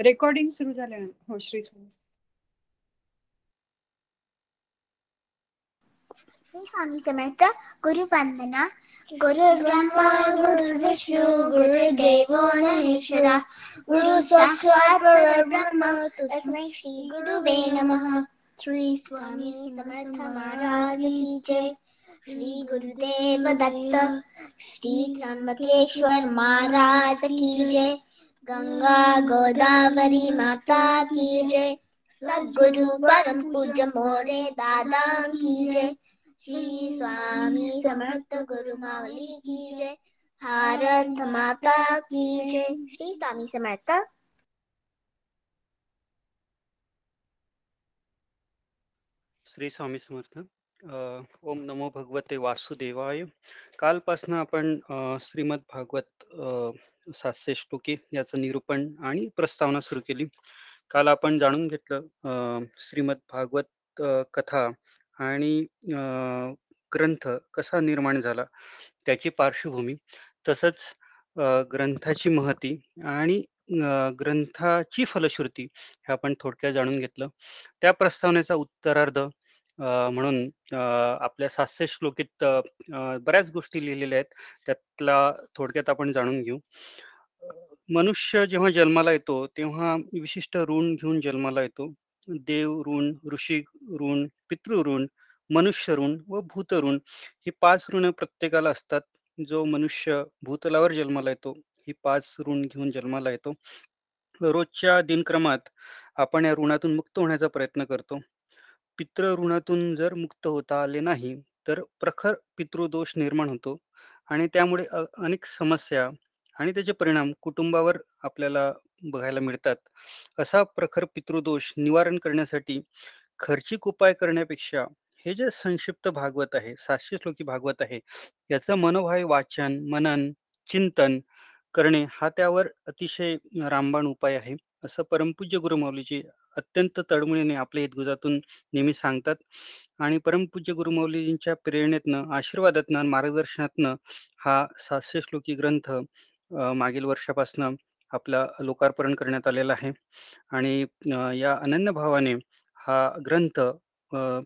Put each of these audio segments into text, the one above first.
Recording सुरू झालं हो, श्री स्वामी. समर्थ, गुरु वंदना. गुरु ब्रह्मा, गुरु विष्णु, गुरु देवो महेश्वरा. गुरु साक्षात तस्मै श्री गुरुवे नमः. श्री स्वामी समर्थ महाराज की जय. श्री गुरुदेव दत्त, श्री त्र्यंबकेश्वर महाराज की जय. गंगा गोदावरी माता की जय। सद्गुरु परम पूज्य मोरे दादा की जय। श्री स्वामी समर्थ गुरु माऊली की जय। भारत माता की जय। श्री स्वामी समर्थ। श्री स्वामी समर्थ। ओम नमो भगवते वासुदेवाय। कालपासून आपण श्रीमद भागवत सातशे श्लोकी याचं निरूपण आणि प्रस्तावना सुरू केली. काल आपण जाणून घेतलं श्रीमद भागवत कथा आणि ग्रंथ कसा निर्माण झाला त्याची पार्श्वभूमी तसंच ग्रंथाची महती आणि ग्रंथाची फलश्रुती हे आपण थोडक्यात जाणून घेतलं. त्या प्रस्तावनेचा उत्तरार्ध म्हणून आपल्या सातशे श्लोकीत बऱ्याच गोष्टी लिहिलेल्या आहेत. त्यातला थोडक्यात आपण जाणून घेऊ. मनुष्य जेव्हा जन्माला येतो तेव्हा विशिष्ट ऋण घेऊन जन्माला येतो. देव ऋण ऋषी ऋण पितृ ऋण मनुष्य ऋण व भूत ऋण ही पाच ऋण प्रत्येकाला असतात. जो मनुष्य भूतलावर जन्माला येतो ही पाच ऋण घेऊन जन्माला येतो. रोजच्या दिनक्रमात आपण या ऋणातून मुक्त होण्याचा प्रयत्न करतो. पितृ ऋणातून जर मुक्त होता आले नाही तर प्रखर पितृदोष निर्माण होतो आणि त्यामुळे अनेक समस्या आणि त्याचे परिणाम कुटुंबावर आपल्याला बघायला मिळतात. असा प्रखर पितृदोष निवारण करण्यासाठी खर्चिक उपाय करण्यापेक्षा हे जे संक्षिप्त भागवत आहे सातशे श्लोकी भागवत आहे याचं मनोभाव वाचन मनन चिंतन करणे हा त्यावर अतिशय रामबाण उपाय आहे. असं परमपूज्य गुरुमौलीजी अत्यंत तळमळीने आपल्या हितगुजातून नेहमी सांगतात. आणि परमपूज्य गुरुमौलीजींच्या प्रेरणेतनं आशीर्वादातनं मार्गदर्शनातनं हा सातशे श्लोकी ग्रंथ मागील वर्षापासनं आपला लोकार्पण करण्यात आलेला आहे. आणि या अनन्य भावाने हा ग्रंथ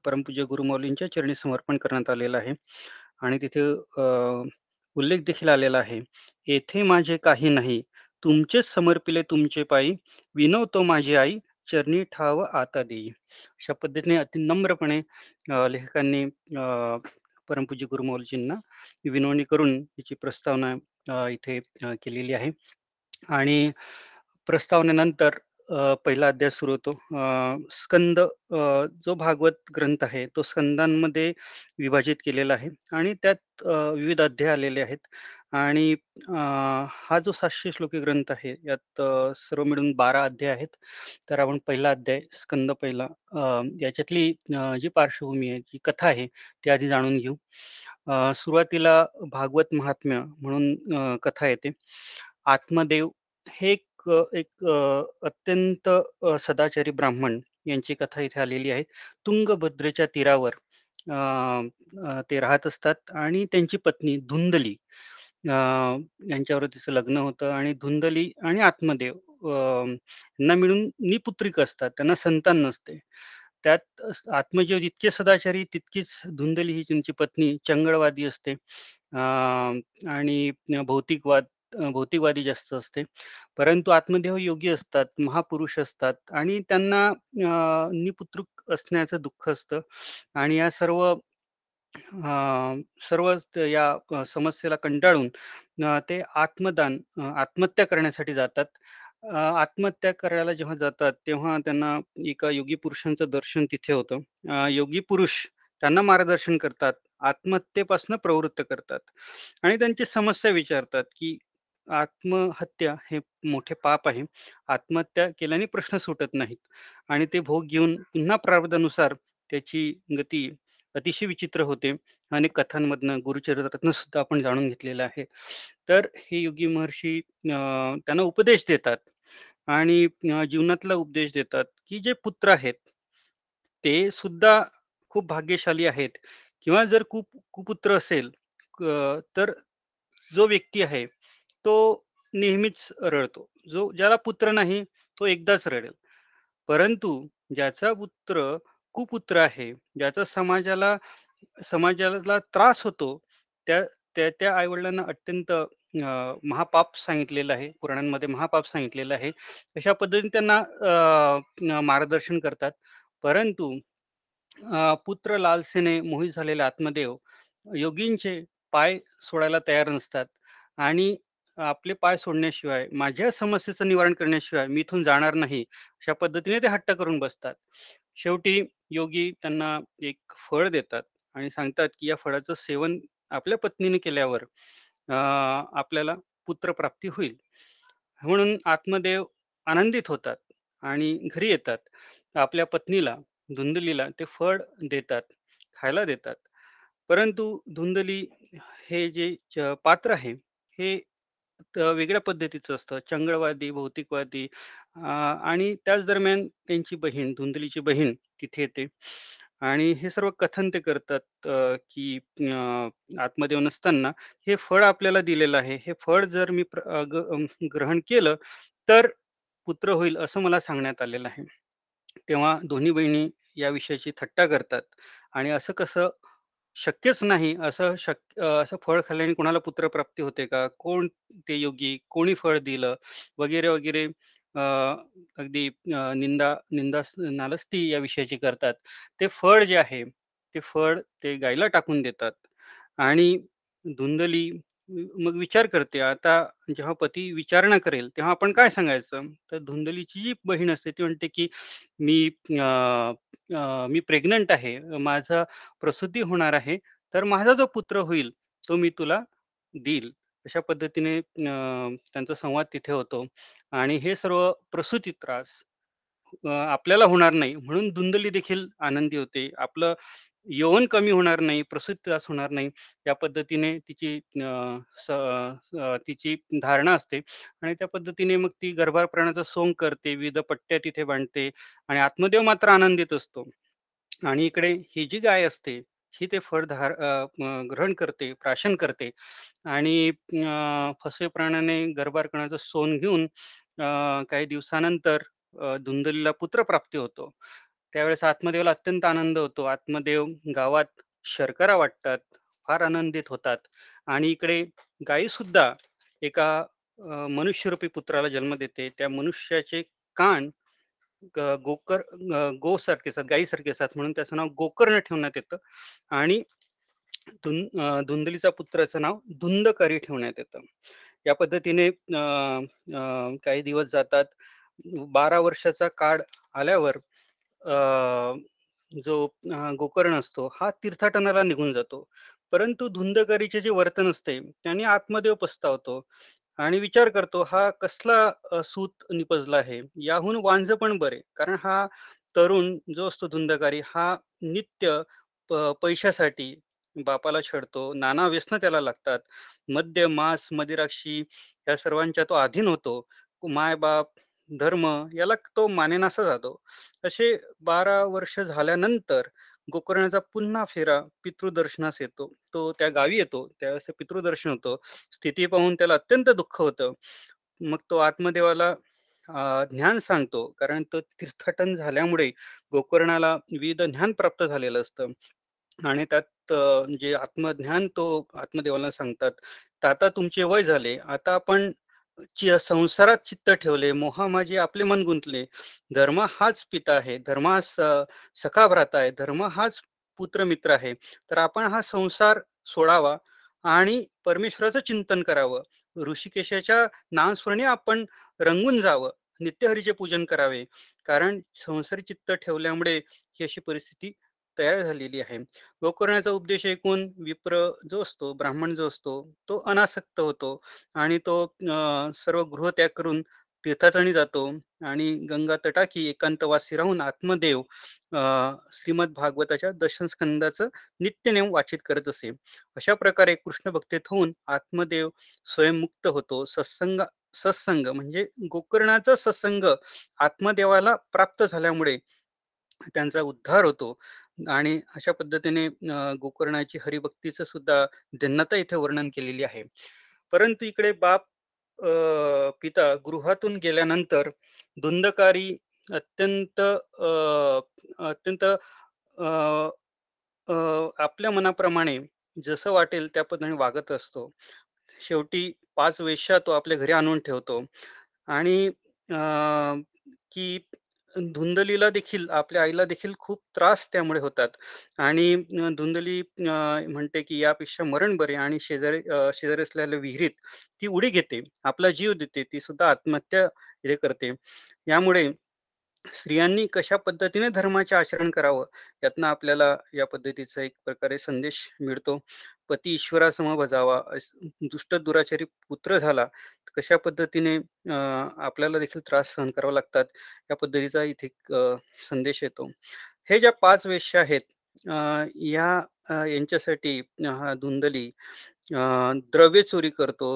परमपूज्य गुरुमौलींच्या चरणी समर्पण करण्यात आलेला आहे. आणि तिथे उल्लेख देखील आलेला आहे. येथे माझे काही नाही. तुमचेच समर्पिले तुमचे पायी. विनवतो माझी आई. चरणी ठाव आता देई अशा पद्धतीने अति नम्रपणे लेखकांनी परमपूज्य गुरुमौलजींना विनवणी करून याची प्रस्तावना इथे केलेली आहे. आणि प्रस्तावनेनंतर पहिला अध्याय सुरू होतो. स्कंद जो भागवत ग्रंथ आहे तो स्कंदांमध्ये विभाजित केलेला आहे. आणि त्यात विविध अध्याय आलेले आहेत. आणि हा जो सातशे श्लोकी ग्रंथ आहे यात सर्व मिळून बारा अध्याय आहेत. तर आपण पहिला अध्याय स्कंद पहिला अं याच्यातली जी पार्श्वभूमी आहे जी कथा आहे ती आधी जाणून घेऊ. सुरुवातीला भागवत महात्म्य म्हणून कथा येते. आत्मदेव हे एक अ, एक अ, अत्यंत अ, सदाचारी ब्राह्मण यांची कथा इथे आलेली आहे. तुंगभद्रेच्या तीरावर अ, अ, ते राहत असतात आणि त्यांची पत्नी धुंदली अ, यांच्यावर तिचं लग्न होतं आणि धुंदली आणि आत्मदेव अ, यांना मिळून निपुत्रिक असतात त्यांना संतान नसते. त्यात आत्मजीव जितके सदाचारी तितकीच धुंदली ही त्यांची पत्नी चंगळवादी असते. अ, आणि भौतिकवाद अ, भौतिकवादी जास्त असते. परंतु आत्मदेव योगी असतात महापुरुष असतात आणि त्यांना अ, निपुत्रिक असण्याचं दुःख असतं. आणि या सर्व अ, सर्व या समस्येला कंटाळून अ, ते आत्मदान अ, आत्महत्या करण्यासाठी जातात. अ, आत्महत्या करायला जेव्हा जातात तेव्हा त्यांना एका योगी पुरुषांचं दर्शन तिथे होतं. अ, योगी पुरुष त्यांना मार्गदर्शन करतात आत्महत्येपासून प्रवृत्त करतात आणि त्यांची समस्या विचारतात की आत्महत्या हे मोठे पाप आहे. आत्महत्या केल्याने प्रश्न सुटत नाहीत आणि ते भोग घेऊन पुन्हा प्रारब्धानुसार त्याची गती अतिशय विचित्र होते. अनेक कथांमधनं गुरुचरित्रातनं सुद्धा आपण जाणून घेतलेलं आहे. तर हे योगी महर्षी अं, त्यांना उपदेश देतात आणि जीवनातला उपदेश देतात की जे पुत्र आहेत ते सुद्धा खूप भाग्यशाली आहेत. किंवा जर कुप कुपुत्र असेल तर जो व्यक्ती आहे तो नेहमीच रडतो. जो ज्याला पुत्र नाही तो एकदाच रडेल. परंतु ज्याचा पुत्र कुपुत्र आहे ज्याचा समाजाला समाजाला त्रास होतो त्या त्या त्या आईवडिलांना अत्यंत अं, महापाप सांगितलेलं आहे पुराणांमध्ये महापाप सांगितलेलं आहे. अशा पद्धतीने त्यांना मार्गदर्शन करतात. परंतु पुत्र लालसेने मोहित झालेले आत्मदेव योगींचे पाय सोडायला तयार नसतात आणि आपले पाय सोडण्याशिवाय माझ्या समस्येचं निवारण करण्याशिवाय मी इथून जाणार नाही अशा पद्धतीने ते हट्ट करून बसतात. शेवटी योगी त्यांना एक फळ देतात आणि सांगतात की या फळाचं सेवन आपल्या पत्नीने केल्यावर आपल्याला पुत्रप्राप्ती होईल. म्हणून आत्मदेव आनंदित होतात आणि घरी येतात. आपल्या पत्नीला धुंदलीला ते फळ देतात खायला देतात. परंतु धुंदली हे जे च- पात्र आहे हे वेगळ्या पद्धतीचं असतं. चंगळवादी भौतिकवादी अं, आणि त्याच दरम्यान त्यांची बहीण धुंदलीची बहीण तिथे येते. आणि हे सर्व कथन ते करतात की अं, आत्मदेव नसताना हे फळ आपल्याला दिलेलं आहे. हे फळ जर मी प्र- ग- ग्रहण केलं तर पुत्र होईल असं मला सांगण्यात आलेलं आहे. तेव्हा दोन्ही बहिणी या विषयाची थट्टा करतात. आणि असं कसं शक्यच नाही असं शक्य असं फळ खाल्ल्याने कोणाला पुत्रप्राप्ती होते का? कोण ते योगी कोणी फळ दिलं? वगैरे वगैरे अगदी निंदा निंदा नालस्ती या विषयाची करतात. ते फळ जे आहे ते फळ ते गायला टाकून देतात. आणि धुंदली मग विचार करते. आता जेव्हा पती विचारणा करेल तेव्हा आपण काय सांगायचं? तर धुंदलीची जी बहीण असते ती म्हणते की मी अं, अं, मी प्रेग्नंट आहे. माझा प्रसूती होणार आहे. तर माझा जो पुत्र होईल तो मी तुला देईल. अशा पद्धतीने अं, त्यांचा संवाद तिथे होतो. आणि हे सर्व प्रसूती त्रास आपल्याला होणार नाही. म्हणून धुंदली देखील आनंदी होते. आपलं यवन कमी होणार नाही प्रसूती त्रास होणार नाही या पद्धतीने तिची अं, तिची धारणा असते आणि त्या पद्धतीने मग ती गर्भारपणाचा सोंग करते विविध पट्ट्या तिथे बांधते आणि आत्मदेव मात्र आनंदित असतो. आणि इकडे ही जी गाय असते ही ते फळ धार ग्रहण करते प्राशन करते आणि अ, फसवे प्राण्याने गर्भारपणाचं सोन घेऊन काही दिवसानंतर धुंदलीला पुत्र प्राप्ती होतो. त्यावेळेस आत्मदेवाला अत्यंत आनंद होतो. आत्मदेव गावात शर्करा वाटतात फार आनंदित होतात. आणि इकडे गायी सुद्धा एका मनुष्यरूपी पुत्राला जन्म देते. त्या मनुष्याचे कान ग- गोकर गो सारखे असतात गाई सारखे असतात. म्हणून त्याचं नाव गोकर्ण ठेवण्यात येतं. आणि धुं धुंदलीचा पुत्राचं नाव धुंदकारी ठेवण्यात येतं. या पद्धतीने काही दिवस जातात. बारा वर्षाचा काळ आल्यावर जो गोकर्ण असतो हा तीर्थाटनाला निघून जातो. परंतु धुंदकरीचे जे वर्तन असते त्याने आत्मदेव पस्तावतो आणि विचार करतो हा कसला सूत निपजला आहे? याहून वांझ पण बरे कारण हा तरुण जो असतो धुंदकारी हा नित्य पैशासाठी बापाला छेडतो. नाना व्यसन त्याला लागतात. मद्य मांस मदिराक्षी या सर्वांच्या तो अधीन होतो. माय बाप धर्म याला तो मानेनासा जातो. असे बारा वर्ष झाल्यानंतर गोकर्णाचा पुन्हा फेरा पितृदर्शनास येतो. तो त्या गावी येतो. त्यावेळेस पितृदर्शन होतं. स्थिती पाहून त्याला अत्यंत दुःख होतं. मग तो आत्मदेवाला ज्ञान सांगतो. कारण तो तीर्थाटन झाल्यामुळे गोकर्णाला विविध ज्ञान प्राप्त झालेलं असतं. आणि त्यात जे आत्मज्ञान तो आत्मदेवाला सांगतात "तर आता तुमचे वय झाले. आता आपण संसारात चित्त ठेवले मोहामाजी आपले मन गुंतले. धर्म हाच पिता आहे. धर्म हा सखा भ्राता आहे. धर्म हाच पुत्र मित्र आहे. तर आपण हा संसार सोडावा आणि परमेश्वराचं चिंतन करावं. ऋषिकेशाच्या नामस्मरणी आपण रंगून जावं. नित्यहरीचे पूजन करावे. कारण संसारी चित्त ठेवल्यामुळे ही अशी परिस्थिती तयार झालेली आहे. गोकर्णाचा उपदेश ऐकून विप्र जो असतो ब्राह्मण जो असतो तो अनासक्त होतो आणि तो सर्व सर्व गृहत्याग करून तीर्थाटनी जातो आणि गंगा तटाकी एकांतवासी राहून आत्मदेव श्रीमद भागवताच्या दशमस्कंदाचं नित्यनेम वाचित करत असे. अशा प्रकारे कृष्ण भक्तीत होऊन आत्मदेव स्वयंमुक्त होतो. सत्संग सत्संग म्हणजे गोकर्णाचा सत्संग आत्मदेवाला प्राप्त झाल्यामुळे त्यांचा उद्धार होतो. आणि अशा पद्धतीने गोकर्णाची हरिभक्तीचं सुद्धा भिन्नता इथे वर्णन केलेली आहे परंतु इकडे बाप पिता गृहातून गेल्यानंतर धुंदकारी अत्यंत अत्यंत आपल्या मनाप्रमाणे जसं वाटेल त्या पद्धतीने वागत असतो. शेवटी पाच वेश्या तो आपल्या घरी आणून ठेवतो आणि की धुंदलीला देखील आपल्या आईला देखील खूप त्रास त्यामुळे होतात आणि धुंदली म्हणते की यापेक्षा मरण बरे आणि शेजारी शेजारी असलेल्या विहिरीत ती उडी घेते. आपला जीव देते. ती सुद्धा आत्महत्या हे करते. यामुळे स्त्रियांनी कशा पद्धतीने धर्माचे आचरण करावं, यातनं आपल्याला या पद्धतीचा एक प्रकारे संदेश मिळतो. पती ईश्वरासमोर बजावा, दुष्ट दुराचारी पुत्र झाला, कशा पद्धतीने आपल्याला देखील त्रास सहन करावा लागतात, या पद्धतीचा इथे संदेश येतो. हे ज्या पाच वेश्या आहेत, या यांच्यासाठी हा धुंदली द्रव्य चोरी करतो.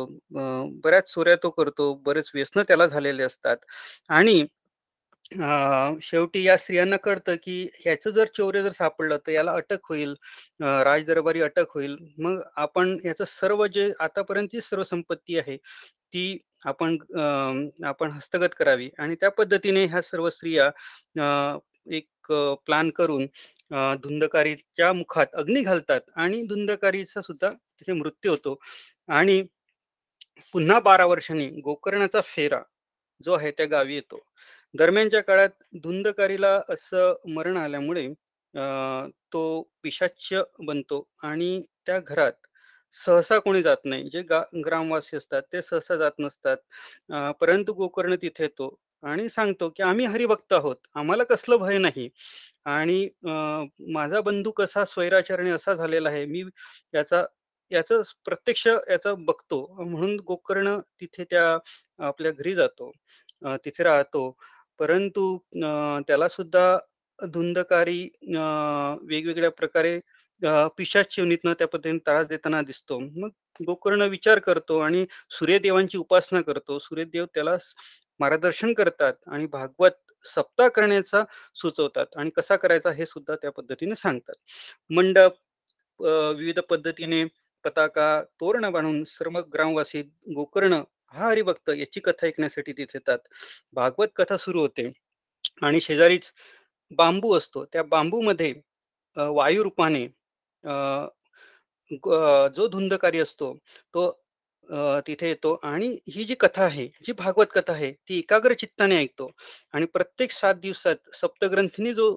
बऱ्याच चोऱ्या तो करतो, बरेच व्यसन त्याला झालेले असतात आणि शेवटी या स्त्रियांना कळतं, की ह्याचं जर चौर्य जर सापडलं, तर याला अटक होईल. राजदरबारी अटक होईल. मग आपण याचं सर्व जे आतापर्यंतची सर्व संपत्ती आहे, ती आपण आपण हस्तगत करावी आणि त्या पद्धतीने ह्या सर्व स्त्रिया एक प्लान करून धुंदकारीच्या मुखात अग्नी घालतात आणि धुंदकारीचा सुद्धा तिथे मृत्यू होतो आणि पुन्हा 12 वर्षांनी गोकर्णाचा फेरा जो आहे त्या गावी येतो. दरम्यानच्या काळात धुंदकारीला असं मरण आल्यामुळे तो पिशाच्य बनतो आणि त्या घरात सहसा कोणी जात नाही. जे गा ग्रामवासी असतात ते सहसा जात नसतात. परंतु गोकर्ण तिथे येतो आणि सांगतो, की "आम्ही हरिभक्त आहोत. आम्हाला कसलं भय नाही आणि माझा बंधू कसा स्वैराचारणी असा झालेला आहे. मी याचा याचं प्रत्यक्ष याचा बघतो." म्हणून गोकर्ण तिथे त्या आपल्या घरी जातो. तिथे राहतो. परंतु त्याला सुद्धा धुंदकारी वेगवेगळ्या प्रकारे पिशाच योनीतनं त्या पद्धतीने त्रास देताना दिसतो. मग गोकर्ण विचार करतो आणि सूर्यदेवांची उपासना करतो. सूर्यदेव त्याला मार्गदर्शन करतात आणि भागवत सप्ताह करण्याचा सुचवतात आणि कसा करायचा हे सुद्धा त्या पद्धतीने सांगतात. मंडप विविध पद्धतीने पताका, तोरण बांधून सर्व ग्रामवासी गोकर्ण हा हरिभक्त याची कथा ऐकण्यासाठी तिथे येतात. भागवत कथा सुरू होते आणि शेजारीच बांबू असतो. त्या बांबूमध्ये अ, वायू रूपाने जो धुंदकारी असतो तो तिथे येतो आणि ही जी कथा आहे, जी भागवत कथा आहे, ती एकाग्र चित्ताने ऐकतो आणि प्रत्येक सात दिवसात सप्तग्रंथीने जो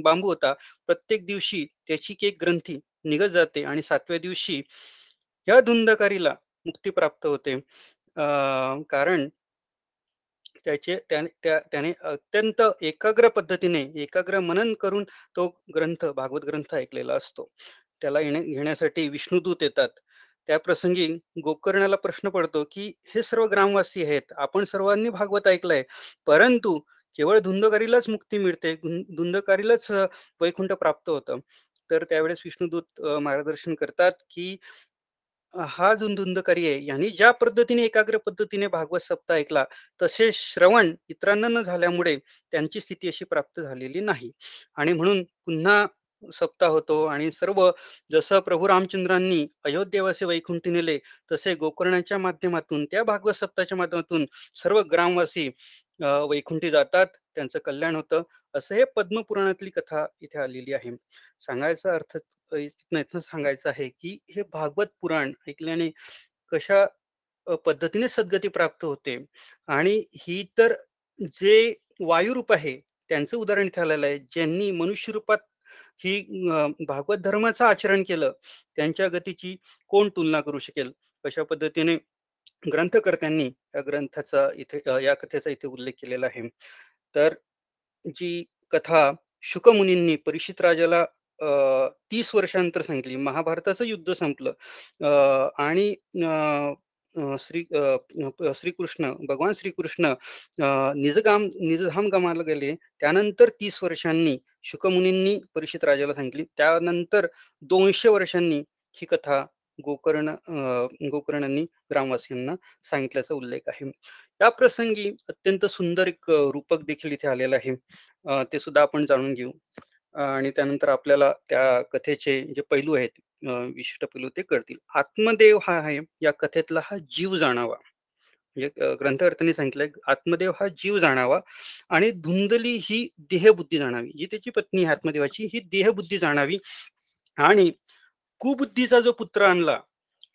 बांबू होता, प्रत्येक दिवशी त्याची एक ग्रंथी निघत जाते आणि सातव्या दिवशी या धुंदकारीला मुक्ती प्राप्त होते. कारण त्याचे त्याने अत्यंत एकाग्र पद्धतीने, एकाग्र मनन करून तो ग्रंथ, भागवत ग्रंथ ऐकलेला असतो. त्याला येण्या घेण्यासाठी विष्णुदूत येतात. त्या प्रसंगी गोकर्णाला प्रश्न पडतो, की हे सर्व ग्रामवासी आहेत. आपण सर्वांनी भागवत ऐकलंय, परंतु केवळ धुंदकारीलाच मुक्ती मिळते, धुंदकारीलाच वैकुंठ प्राप्त होतं. तर त्यावेळेस विष्णुदूत मार्गदर्शन करतात, की हा जो करिये यांनी ज्या पद्धतीने एकाग्र पद्धतीने भागवत सप्ताह ऐकला, तसे श्रवण इतरांना न झाल्यामुळे त्यांची स्थिती अशी प्राप्त झालेली नाही. आणि म्हणून पुन्हा सप्ताह होतो आणि सर्व जसं प्रभू रामचंद्रांनी अयोध्येवासी वैकुंठी नेले, तसे गोकर्णाच्या माध्यमातून, त्या भागवत सप्ताहाच्या माध्यमातून सर्व ग्रामवासी वैकुंठी जातात, त्यांचं कल्याण होतं. असं हे पद्मपुराणातली कथा इथे आलेली आहे. सांगायचा अर्थ इथनं सांगायचं आहे, की हे भागवत पुराण ऐकल्याने कशा पद्धतीने सद्गती प्राप्त होते आणि ही तर जे वायुरूप आहे, त्यांचं उदाहरण इथे आलेलं आहे. ज्यांनी मनुष्य रूपात ही भागवत धर्माचं आचरण केलं, त्यांच्या गतीची कोण तुलना करू शकेल? कशा पद्धतीने ग्रंथकर्त्यांनी या ग्रंथाचा इथे या कथेचा इथे उल्लेख केलेला आहे. तर जी कथा शुकमुनींनी परीक्षित राजाला तीस 30 वर्षानंतर सांगितली. महाभारताचं युद्ध संपलं आणि श्री श्रीकृष्ण भगवान श्रीकृष्ण निजगाम निजधाम गमाला गेले. त्यानंतर तीस वर्षांनी शुकमुनींनी परीक्षित राजाला सांगितली. त्यानंतर दोनशे वर्षांनी ही कथा गोकर्ण गोकर्णांनी ग्रामवासियांना सांगितल्याचा उल्लेख आहे. या प्रसंगी अत्यंत सुंदर एक रूपक देखील इथे आलेलं आहे. ते सुद्धा आपण जाणून घेऊ आणि त्यानंतर आपल्याला त्या कथेचे जे पैलू आहेत, विशिष्ट पैलू ते कळतील. आत्मदेव हा आहे या कथेतला हा जीव जाणावा. म्हणजे ग्रंथकर्त्यांनी सांगितलंय आत्मदेव हा जीव जाणावा आणि धुंदली ही देहबुद्धी जाणावी जी त्याची पत्नी आत्मदेवाची ही देहबुद्धी जाणावी आणि कुबुद्धीचा जो पुत्र आणला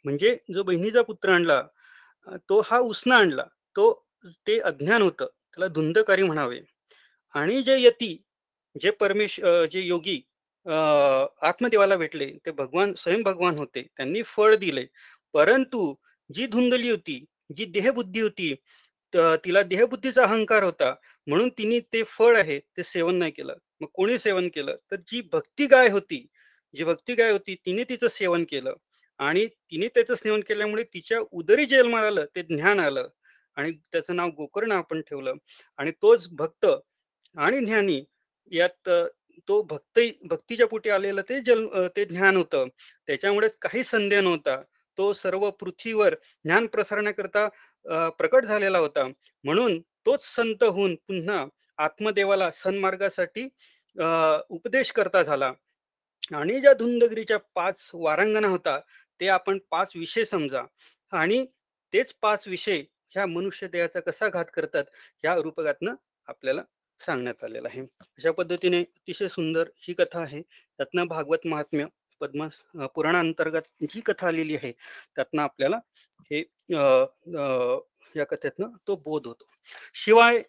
म्हणजे जो बहिणीचा पुत्र आणला तो हा उसना आणला. तो ते अज्ञान होतं. त्याला धुंदकारी म्हणावे. आणि जे यती जे परमेश जे योगी आत्मदेवाला भेटले ते भगवान स्वयं भगवान होते. त्यांनी फळ दिले. परंतु जी धुंदली होती जी देहबुद्धी होती तिला देहबुद्धीचा अहंकार होता. म्हणून तिने ते फळ आहे ते सेवन नाही केलं. मग कोणी सेवन केलं? तर जी भक्ती गाय होती जी भक्ती गाय होती तिने तिचं सेवन केलं. आणि तिने त्याचं सेवन केल्यामुळे तिच्या उदरी जे आलं ते ज्ञान आलं. आणि त्याचं नाव गोकर्ण आपण ठेवलं. आणि तोच भक्त आणि ज्ञानी यात तो भक्त भक्तीच्या पोटी आलेलं ते जन्म ते ज्ञान होतं. त्याच्यामुळे काही संदेह नव्हता. तो सर्व पृथ्वीवर ज्ञान प्रसारण्याकरता प्रकट झालेला होता. म्हणून तोच संत होऊन पुन्हा आत्मदेवाला सन्मार्गासाठी उपदेश करता झाला. आणि ज्या धुंदगिरीच्या पाच वारांगणा होता ते आपण पाच विषय समजा. आणि तेच पाच विषय ह्या मनुष्य देहाचा कसा घात करतात ह्या रूपकातनं आपल्याला सांगण्यात आलेलं आहे. अशा पद्धतीने अतिशय सुंदर ही कथा आहे. त्यातनं भागवत महात्म्य पद्म पुराणांतर्गत जी कथा आलेली आहे त्यातनं आपल्याला हे अं, अं, या कथेतनं तो बोध होतो. शिवाय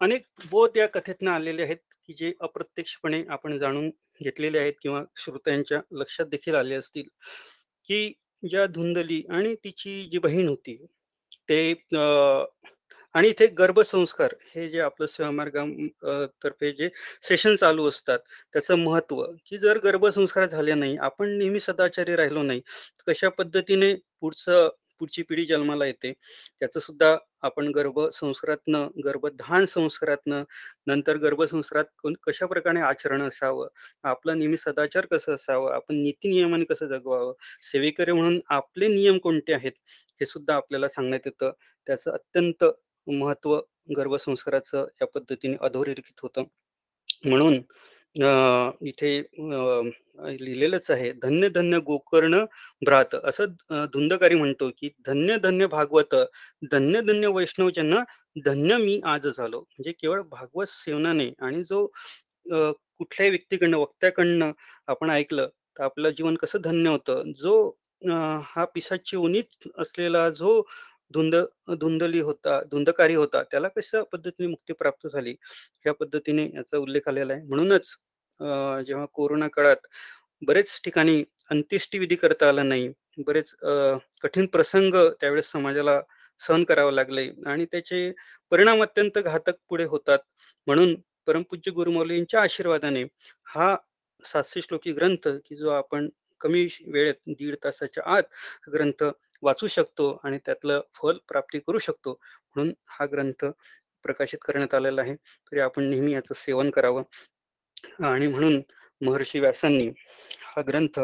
अनेक बोध या कथेतनं आलेले आहेत की जे अप्रत्यक्षपणे आपण जाणून घेतलेले आहेत किंवा श्रोत्यांच्या लक्षात देखील आले असतील की ज्या धुंदली आणि तिची जी बहीण होती ते आणि इथे गर्भसंस्कार हे जे आपलं सेवामार्गा तर्फे जे सेशन चालू असतात त्याचं महत्त्व की जर गर्भसंस्कार झाले नाही आपण नेहमी सदाचारी राहिलो नाही कशा पद्धतीने पुढचं पुढची पिढी जन्माला येते. त्याचं सुद्धा आपण गर्भसंस्कारातनं गर्भधान संस्कारातनं नंतर गर्भसंस्कारात कोण- कशा प्रकारे आचरण असावं? आपलं नेहमी सदाचार कसं असावं? आपण नीती नियमाने कसं जगवावं? सेवेकरी म्हणून आपले नियम कोणते आहेत? हे सुद्धा आपल्याला सांगण्यात येतं. त्याचं अत्यंत महत्त्व गर्भसंस्काराचं या पद्धतीने अधोरेखित होतं. म्हणून अं, इथे लिहिलेलंच आहे. धन्य धन्य गोकर्ण भ्रात. असं धुंदकारी म्हणतो की धन्य धन्य भागवत धन्य धन्य वैष्णवजन धन्य मी आज झालो. म्हणजे केवळ भागवत सेवनाने आणि जो कुठल्याही व्यक्तीकडनं वक्त्याकडनं आपण ऐकलं तर आपलं जीवन कसं धन्य होतं? जो हा पिसाची उनीत असलेला जो धुंद धुंदली होता धुंदकारी होता त्याला कशा पद्धतीने मुक्ती प्राप्त झाली? या पद्धतीने याचा उल्लेख आलेला आहे. म्हणूनच जेव्हा कोरोना काळात बरेच ठिकाणी अंत्येष्टी विधी करता आला नाही बरेच कठीण प्रसंग त्यावेळेस समाजाला सहन करावे लागले आणि त्याचे परिणाम अत्यंत घातक पुढे होतात. म्हणून परमपूज्य गुरुमौलींच्या आशीर्वादाने हा सातशे श्लोकी ग्रंथ की जो आपण कमी वेळेत दीड तासाच्या आत ग्रंथ वाचू शकतो आणि त्यातलं फल प्राप्ती करू शकतो म्हणून हा ग्रंथ प्रकाशित करण्यात आलेला आहे. तरी आपण नेहमी याचं सेवन करावं. आणि म्हणून महर्षी व्यासांनी हा ग्रंथ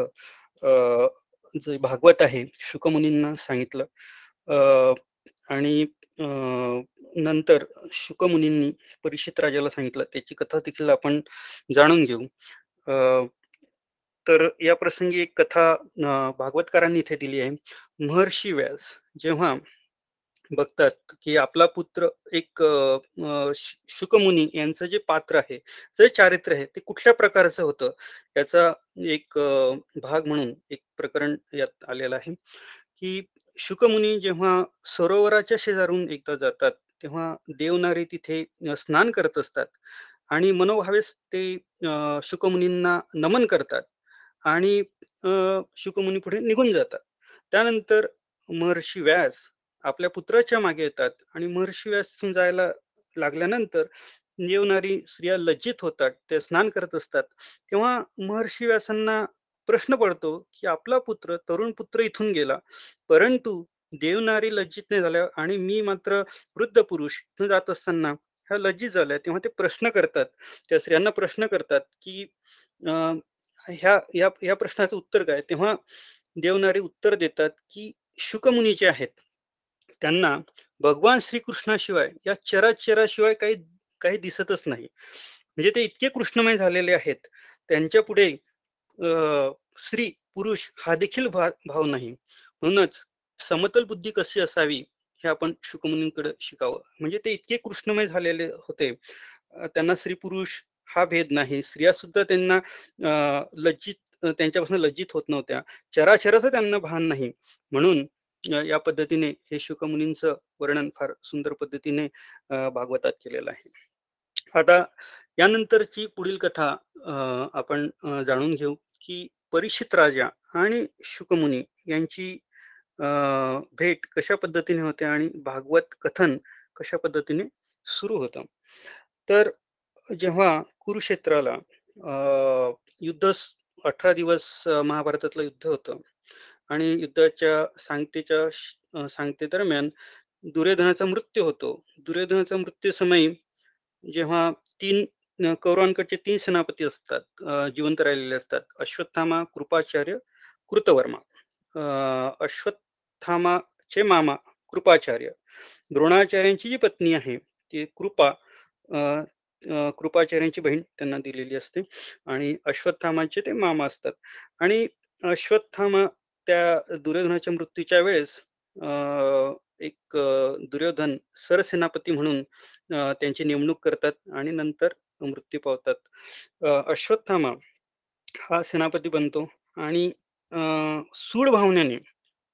जे भागवत आहे शुकमुनींना सांगितलं. आणि नंतर शुकमुनींनी परीक्षित राजाला सांगितलं. त्याची कथा देखील आपण जाणून घेऊ. तर या प्रसंगी एक कथा भागवतकारांनी इथे दिली आहे. महर्षी व्यास जेव्हा बघतात की आपला पुत्र एक शुकमुनी यांचं जे पात्र आहे जे चारित्र्य आहे ते कुठल्या प्रकारचं होतं? याचा एक भाग म्हणून एक प्रकरण यात आलेलं आहे की शुकमुनी जेव्हा सरोवराच्या शेजारून एकदा जातात तेव्हा देवनारी तिथे स्नान करत असतात आणि मनोभावेस ते शुकमुनींना नमन करतात आणि शुकमुनी पुढे निघून जातात. त्यानंतर महर्षी व्यास आपल्या पुत्राच्या मागे येतात आणि महर्षीव्यास जायला लागल्यानंतर येवणारी स्त्रिया लज्जित होतात ते स्नान करत असतात. तेव्हा महर्षी व्यासांना प्रश्न पडतो की आपला पुत्र तरुण पुत्र इथून गेला परंतु देवनारी लज्जित नाही झाल्या आणि मी मात्र वृद्ध पुरुष इथून जात असताना ह्या लज्जित झाल्या. तेव्हा ते प्रश्न करतात त्या स्त्रियांना प्रश्न करतात की अं, ह्या या या प्रश्नाचं उत्तर काय? तेव्हा देवनारी उत्तर देतात की शुकमुनी जे आहेत. त्यांना भगवान श्रीकृष्णाशिवाय या चराचराशिवाय काही काही दिसतच नाही. म्हणजे ते इतके कृष्णमय झालेले आहेत. त्यांच्या पुढे अं, स्त्री पुरुष हा देखील भा- भाव नाही. म्हणूनच समतल बुद्धी कशी असावी हे आपण शुकमुनींकडे शिकावं. म्हणजे ते इतके कृष्णमय झालेले होते. त्यांना स्त्री पुरुष हा भेद नाही. स्त्रिया सुद्धा त्यांना अं, लज्जित त्यांच्यापासून लज्जित होत नव्हत्या. चराचराचं त्यांना भान नाही. म्हणून या पद्धतीने हे शुकमुनींचं वर्णन फार सुंदर पद्धतीने अं, भागवतात केलेलं आहे. आता यानंतरची पुढील कथा अं, आपण जाणून घेऊ की परीक्षित राजा आणि शुकमुनी यांची अं, भेट कशा पद्धतीने होते आणि भागवत कथन कशा पद्धतीने सुरू होतं. तर जेव्हा कुरुक्षेत्राला अं, युद्ध अठरा दिवस महाभारतातलं युद्ध होतं आणि युद्धाच्या सांगतेच्या सांगते दरम्यान दुर्योधनाचा मृत्यू होतो. दुर्योधनाचा मृत्यू समयी जेव्हा तीन कौरवांकडचे तीन सेनापती असतात जिवंत राहिलेले असतात अश्वत्थामा कृपाचार्य कृतवर्मा. अं, अश्वत्थामाचे मामा कृपाचार्य. द्रोणाचार्यांची जी पत्नी आहे ती कृपा अं, कृपाचार्यांची बहीण त्यांना दिलेली असते आणि अश्वत्थामाचे ते मामा असतात. आणि अश्वत्थामा त्या दुर्योधनाच्या मृत्यूच्या वेळेस अं, एक दुर्योधन सरसेनापती म्हणून त्यांची नेमणूक करतात आणि नंतर मृत्यू पावतात. अश्वत्थामा हा सेनापती बनतो आणि अं, सूड भावनेने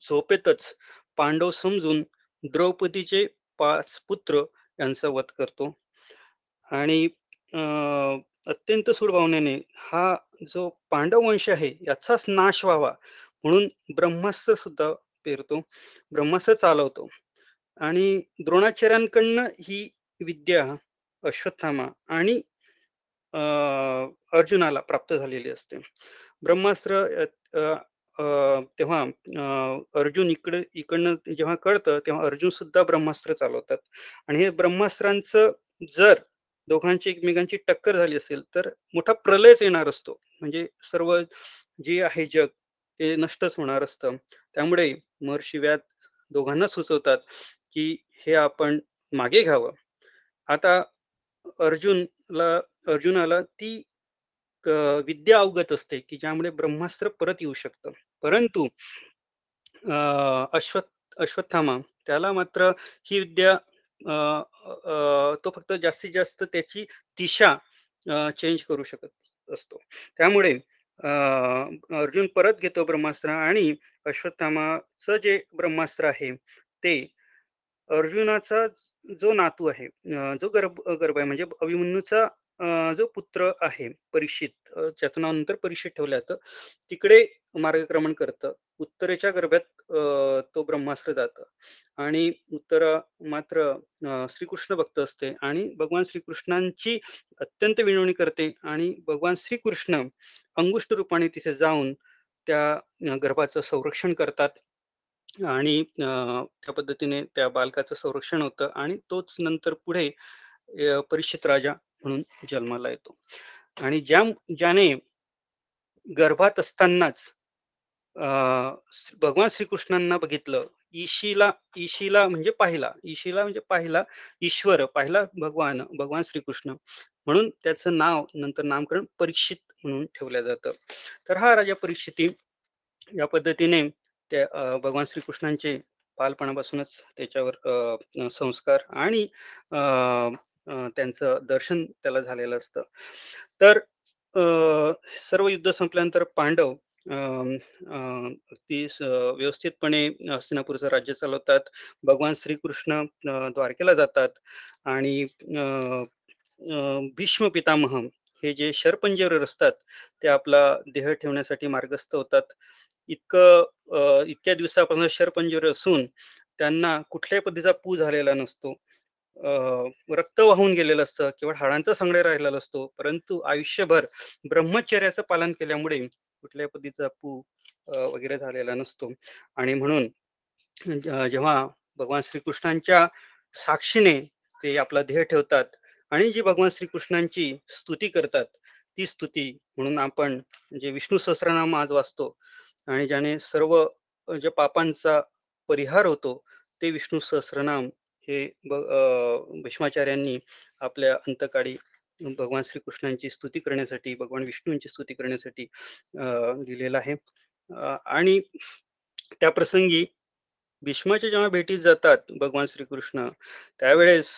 झोपेतच पांडव समजून द्रौपदीचे पाच पुत्र यांचा वध करतो. आणि अं, अत्यंत सूड भावनेने हा जो पांडव वंश आहे याचाच नाश व्हावा म्हणून ब्रह्मास्त्र सुद्धा पेरतो ब्रह्मास्त्र चालवतो. आणि द्रोणाचार्यांकडनं ही विद्या अश्वत्थामा आणि अं, अर्जुनाला प्राप्त झालेली असते. ब्रह्मास्त्र तेव्हा अर्जुन इकडे इकडनं जेव्हा कळतं तेव्हा अर्जुन सुद्धा ब्रह्मास्त्र चालवतात. आणि हे ब्रह्मास्त्रांचं जर दोघांची एकमेकांची टक्कर झाली असेल तर मोठा प्रलयच येणार असतो. म्हणजे सर्व जे आहे जग ते नष्टच होणार असतं. त्यामुळे महर्षी दोघांना सुचवतात की हे आपण मागे घ्यावं. आता अर्जुनला अर्जुनाला ती विद्या अवगत असते की ज्यामुळे ब्रह्मास्त्र परत येऊ शकतं. परंतु अं, अश्वत्थामा त्याला मात्र ही विद्या अं, तो फक्त जास्तीत जास्त त्याची दिशा चेंज करू शकत असतो. त्यामुळे अर्जुन परत घेतो ब्रह्मास्त्र आणि अश्वत्थामाचं जे ब्रह्मास्त्र आहे ते अर्जुनाचा जो नातू आहे जो गर्भ गर्भ आहे म्हणजे अभिमन्यूचा जो पुत्र आहे परीक्षित ज्याचं नाव नंतर परीक्षित ठेवलं जातं तिकडे मार्गक्रमण करतं. उत्तरेच्या गर्भात तो ब्रह्मास्त्र जातं. आणि उत्तर मात्र श्रीकृष्ण भक्त असते आणि भगवान श्रीकृष्णांची अत्यंत विनवणी करते आणि भगवान श्रीकृष्ण अंगुष्ट रूपाने तिथे जाऊन त्या गर्भाचं संरक्षण करतात आणि त्या पद्धतीने त्या बालकाचं संरक्षण होतं आणि तोच नंतर पुढे परिषित परीक्षित राजा म्हणून जन्माला येतो. आणि ज्या ज्याने गर्भात असतानाच अं, भगवान श्रीकृष्णांना बघितलं ईशीला ईशीला म्हणजे पाहिला ईशीला म्हणजे पाहिला ईश्वर पाहिला भगवान भगवान श्रीकृष्ण म्हणून त्याचं नाव नंतर नामकरण परीक्षित म्हणून ठेवलं जातं. तर हा राजा परीक्षिती या पद्धतीने त्या अं, भगवान श्रीकृष्णांचे बालपणापासूनच त्याच्यावर अं, संस्कार आणि अं, त्यांचं दर्शन त्याला झालेलं असतं. तर अं, सर्व युद्ध संपल्यानंतर पांडव अं, व्यवस्थितपणे हस्तिनापूरचं राज्य चालवतात. भगवान श्रीकृष्ण द्वारकेला जातात आणि अं, भीष्म पितामह हे जे शरपंजेवर असतात ते आपला देह ठेवण्यासाठी मार्गस्थ होतात. इतकं इतक्या दिवसापासून शरपंजेवर असून त्यांना कुठल्याही पद्धतीचा पू झालेला नसतो. रक्त वाहून गेलेलं असतं किंवा हाडांचा संगडे राहिलेला असतो. परंतु आयुष्यभर ब्रह्मचर्याचं पालन केल्यामुळे कुठल्याही पद्धतीचा पू वगैरे झालेला नसतो. आणि म्हणून जेव्हा भगवान श्रीकृष्णांच्या साक्षीने ते आपला ध्येय ठेवतात आणि जी भगवान श्रीकृष्णांची स्तुती करतात ती स्तुती म्हणून आपण जे विष्णू सहस्रनाम आज वाचतो आणि ज्याने सर्व जे ज्या पापांचा परिहार होतो ते विष्णू सहस्रनाम हे ब- भीष्माचार्यांनी आपल्या अंतकाळी भगवान श्रीकृष्णांची स्तुती करण्यासाठी भगवान विष्णूंची स्तुती करण्यासाठी लिहिलेलं आहे. आणि त्या प्रसंगी भीष्माच्या जेव्हा भेटीत जातात भगवान श्रीकृष्ण त्यावेळेस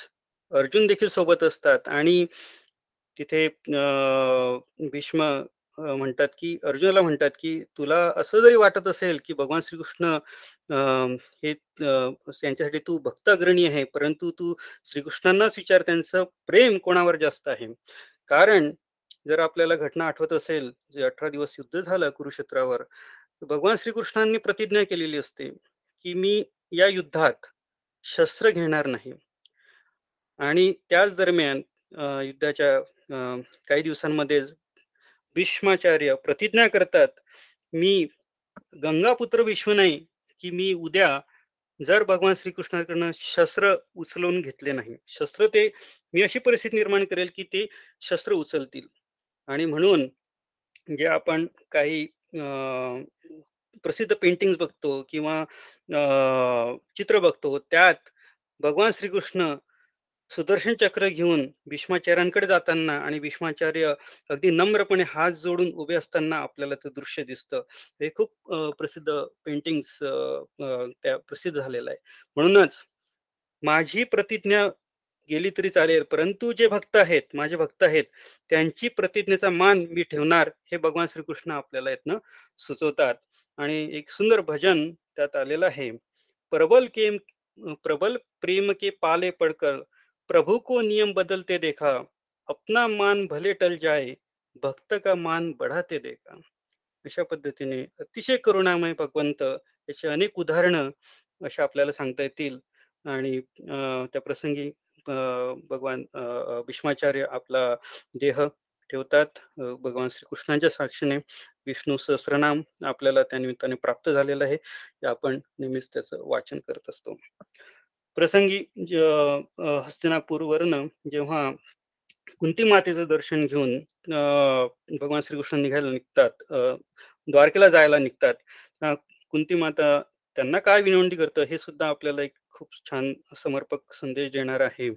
अर्जुन देखील सोबत असतात. आणि तिथे अं, भीष्म म्हणतात की अर्जुनाला म्हणतात की तुला असं जरी वाटत असेल की भगवान श्रीकृष्ण अं, हे त्यांच्यासाठी तू भक्त अग्रणी आहे परंतु तू श्रीकृष्णांनाच विचार त्यांचं प्रेम कोणावर जास्त आहे? कारण जर आपल्याला घटना आठवत असेल जे अठरा दिवस युद्ध झालं कुरुक्षेत्रावर भगवान श्रीकृष्णांनी प्रतिज्ञा केलेली असते की मी या युद्धात शस्त्र घेणार नाही. आणि त्याच दरम्यान युद्धाच्या अं, काही दिवसांमध्ये भीष्माचार्य प्रतिज्ञा करतात मी गंगापुत्र भीष्म नाही की मी उद्या जर भगवान श्रीकृष्णाकडनं शस्त्र उचलून घेतले नाही. शस्त्र ते मी अशी परिस्थिती निर्माण करेल की ते शस्त्र उचलतील. आणि म्हणून जे आपण काही प्रसिद्ध पेंटिंग बघतो किंवा चित्र बघतो त्यात भगवान श्रीकृष्ण सुदर्शन चक्र घेऊन भीष्माचार्यांकडे जाताना आणि भीष्माचार्य अगदी नम्रपणे हात जोडून उभे असताना आपल्याला ते दृश्य दिसतं. हे खूप प्रसिद्ध पेंटिंग्स त्या प्रसिद्ध झालेलं आहे. म्हणूनच माझी प्रतिज्ञा गेली तरी चालेल परंतु जे भक्त आहेत माझे भक्त आहेत त्यांची प्रतिज्ञेचा मान मी ठेवणार हे भगवान श्रीकृष्ण आपल्याला यातनं सुचवतात. आणि एक सुंदर भजन त्यात आलेलं आहे. प्रबल के प्रबल प्रेम के पाले पडकर प्रभु को नियम बदलते देखा अपना मान भले टल जाए भक्त का मान बढ़ाते देखा। अशा पद्धतीने अतिशय करुणामय भगवंत याचे अनेक उदाहरणं अशा आपल्याला सांगता येतील आणि अं, त्या प्रसंगी अं, भगवान अं, भीष्माचार्य आपला देह ठेवतात. भगवान श्रीकृष्णांच्या साक्षीने विष्णू सहस्रनाम आपल्याला त्या निमित्ताने प्राप्त झालेलं आहे. आपण नेहमीच त्याचं वाचन करत असतो. प्रसंगी हस्तिनापूरवरनं जेव्हा कुंती मातेचं दर्शन घेऊन अं, भगवान श्रीकृष्ण निघायला निघतात द्वारकेला जायला निघतात कुंती माता त्यांना काय विनवणी करतं हे सुद्धा आपल्याला एक खूप छान समर्पक संदेश देणार आहे.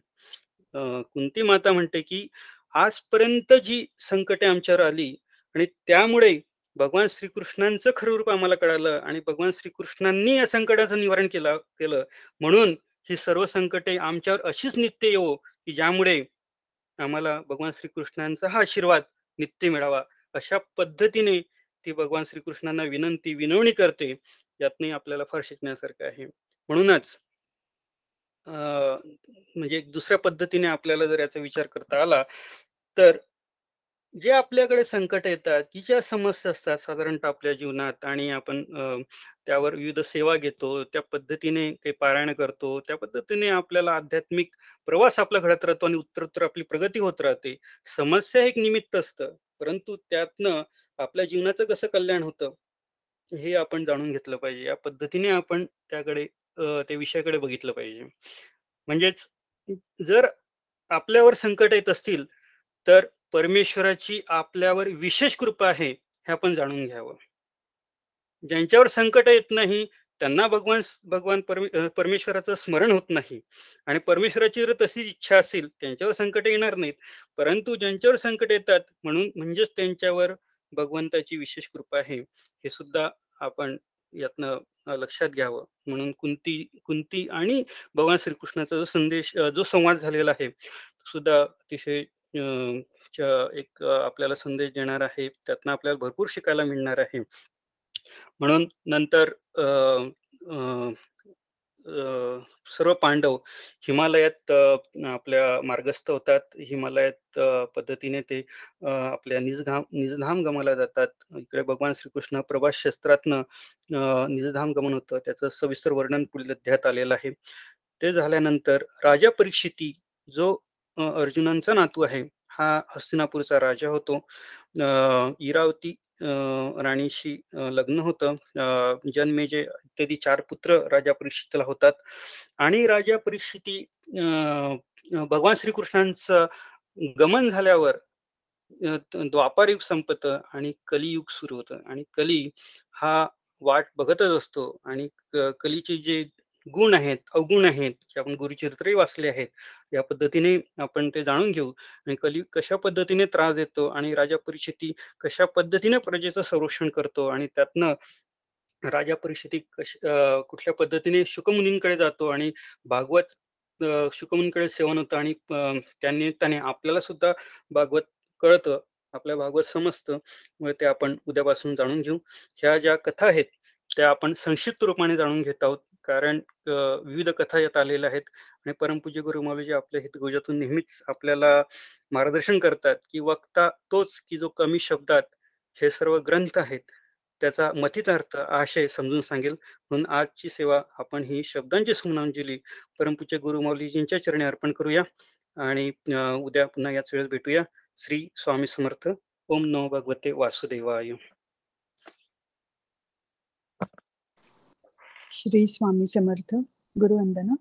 कुंती माता म्हणते की आजपर्यंत जी संकटे आमच्यावर आली आणि त्यामुळे भगवान श्रीकृष्णांचं खरं रूप आम्हाला कळालं आणि भगवान श्रीकृष्णांनी या संकटाचं निवारण केलं केलं म्हणून ही सर्व संकटे आमच्यावर अशीच नित्य येवो की ज्यामुळे आम्हाला भगवान श्रीकृष्णांचा हा आशीर्वाद नित्य मिळावा. अशा पद्धतीने ती भगवान श्रीकृष्णांना विनंती विनवणी करते यातनी आपल्याला फार शिकण्यासारखं आहे. म्हणूनच अं, म्हणजे दुसऱ्या पद्धतीने आपल्याला जर याचा विचार करता आला तर जे आपल्याकडे संकट येतात की ज्या समस्या असतात साधारणतः आपल्या जीवनात आणि आपण त्यावर विविध सेवा घेतो त्या पद्धतीने काही पारायण करतो त्या पद्धतीने आपल्याला आध्यात्मिक प्रवास आपला घडत राहतो आणि उत्तरोत्तर आपली प्रगती होत राहते. समस्या एक निमित्त असतं परंतु त्यातनं आपल्या जीवनाचं कसं कल्याण होतं हे आपण जाणून घेतलं पाहिजे. या पद्धतीने आपण त्याकडे त्या विषयाकडे बघितलं पाहिजे. म्हणजेच जर आपल्यावर संकट येत असतील तर परमेश्वराची आपल्यावर विशेष कृपा आहे हे आपण जाणून घ्यावं. ज्यांच्यावर संकट येत नाही त्यांना भगवान भगवान परमे परमेश्वराचं स्मरण होत नाही. आणि परमेश्वराची जर तशी इच्छा असेल त्यांच्यावर संकट येणार नाहीत. परंतु ज्यांच्यावर संकट येतात म्हणून म्हणजेच त्यांच्यावर भगवंताची विशेष कृपा आहे. हे सुद्धा आपण यातनं लक्षात घ्यावं. म्हणून कुंती कुंती आणि भगवान श्रीकृष्णाचा जो संदेश जो संवाद झालेला आहे सुद्धा अतिशय अं, एक आपल्याला संदेश देणार आहे त्यातनं आपल्याला भरपूर शिकायला मिळणार आहे. म्हणून नंतर अं, अं, अं, सर्व पांडव हिमालयात आपल्या मार्गस्थ होतात. हिमालयात पद्धतीने ते आपल्या निजधाम निजधाम गमाला जातात. इकडे भगवान श्रीकृष्ण प्रभास शस्त्रातनं अं, निजधाम गमन होतं. त्याचं सविस्तर वर्णन पुढील अध्यायात आलेलं आहे. ते झाल्यानंतर राजा परीक्षिती जो अर्जुनांचा नातू आहे हा हस्तिनापूरचा राजा होतो. इरावती राणीशी लग्न होतं. जन्मे जे इत्यादी चार पुत्र राजा परीक्षितला होतात. आणि राजा परीक्षिती अं, भगवान श्रीकृष्णांचं गमन झाल्यावर अं, संपत द्वापार युग आणि कलियुग सुरू होतं. आणि कली हा वाट बघतच असतो. आणि कलीचे जे गुण आहेत अवगुण आहेत जे आपण गुरुचरित्रही वाचले आहेत या पद्धतीने आपण ते जाणून घेऊ आणि कली कशा पद्धतीने त्रास देतो आणि राजा परिषदी कशा पद्धतीने प्रजेचं संरक्षण करतो आणि त्यातनं राजा परिषदी कश कुठल्या पद्धतीने शुकमुनींकडे जातो आणि भागवत शुकमुनीकडे सेवन होतं आणि त्यांनी त्याने आपल्याला सुद्धा भागवत कळतं, आपल्या भागवत समजतं. मग ते आपण उद्यापासून जाणून घेऊ. ह्या ज्या कथा आहेत, त्या आपण संक्षिप्त रूपाने जाणून घेत आहोत. कारण विविध कथा यात आलेल्या आहेत आणि परमपूज्य गुरु माऊलीजी आपल्या हितगुजातून नेहमीच आपल्याला मार्गदर्शन करतात, की वक्ता तोच, की जो कमी शब्दात हे सर्व ग्रंथ आहेत, त्याचा मथितार्थ, आशय समजून सांगेल. म्हणून आजची सेवा आपण ही शब्दांची सुमनांजली परमपूज्य गुरु माऊलीजींच्या चरणी अर्पण करूया आणि उद्या पुन्हा याच वेळेस भेटूया. श्री स्वामी समर्थ. ओम नमो भगवते वासुदेवाय. श्री स्वामी समर्थ. गुरुवंदना.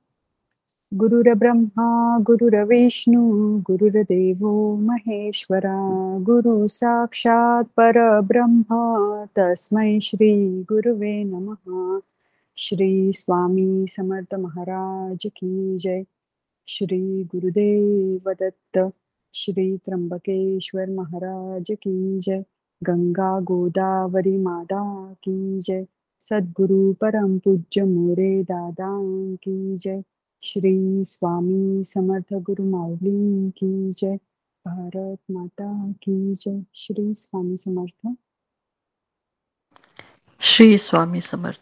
गुरुर्ब्रह्मा गुरुरविष्णू गुरुर्देवो महेश्वरा गुरु साक्षात परब्रह्म. तस्मै श्री गुरुवे नमः. श्री स्वामी समर्थ महाराज की जय. श्री गुरुदेव दत्त. श्री त्र्यंबकेश्वर महाराज की जय. गंगा गोदावरी माता की जय. सद्गुरु परम पूज्य मोरे दादा की जय। श्री स्वामी समर्थ गुरु माऊली की जय। भारत माता की जय। श्री स्वामी समर्थ। श्री स्वामी समर्थ।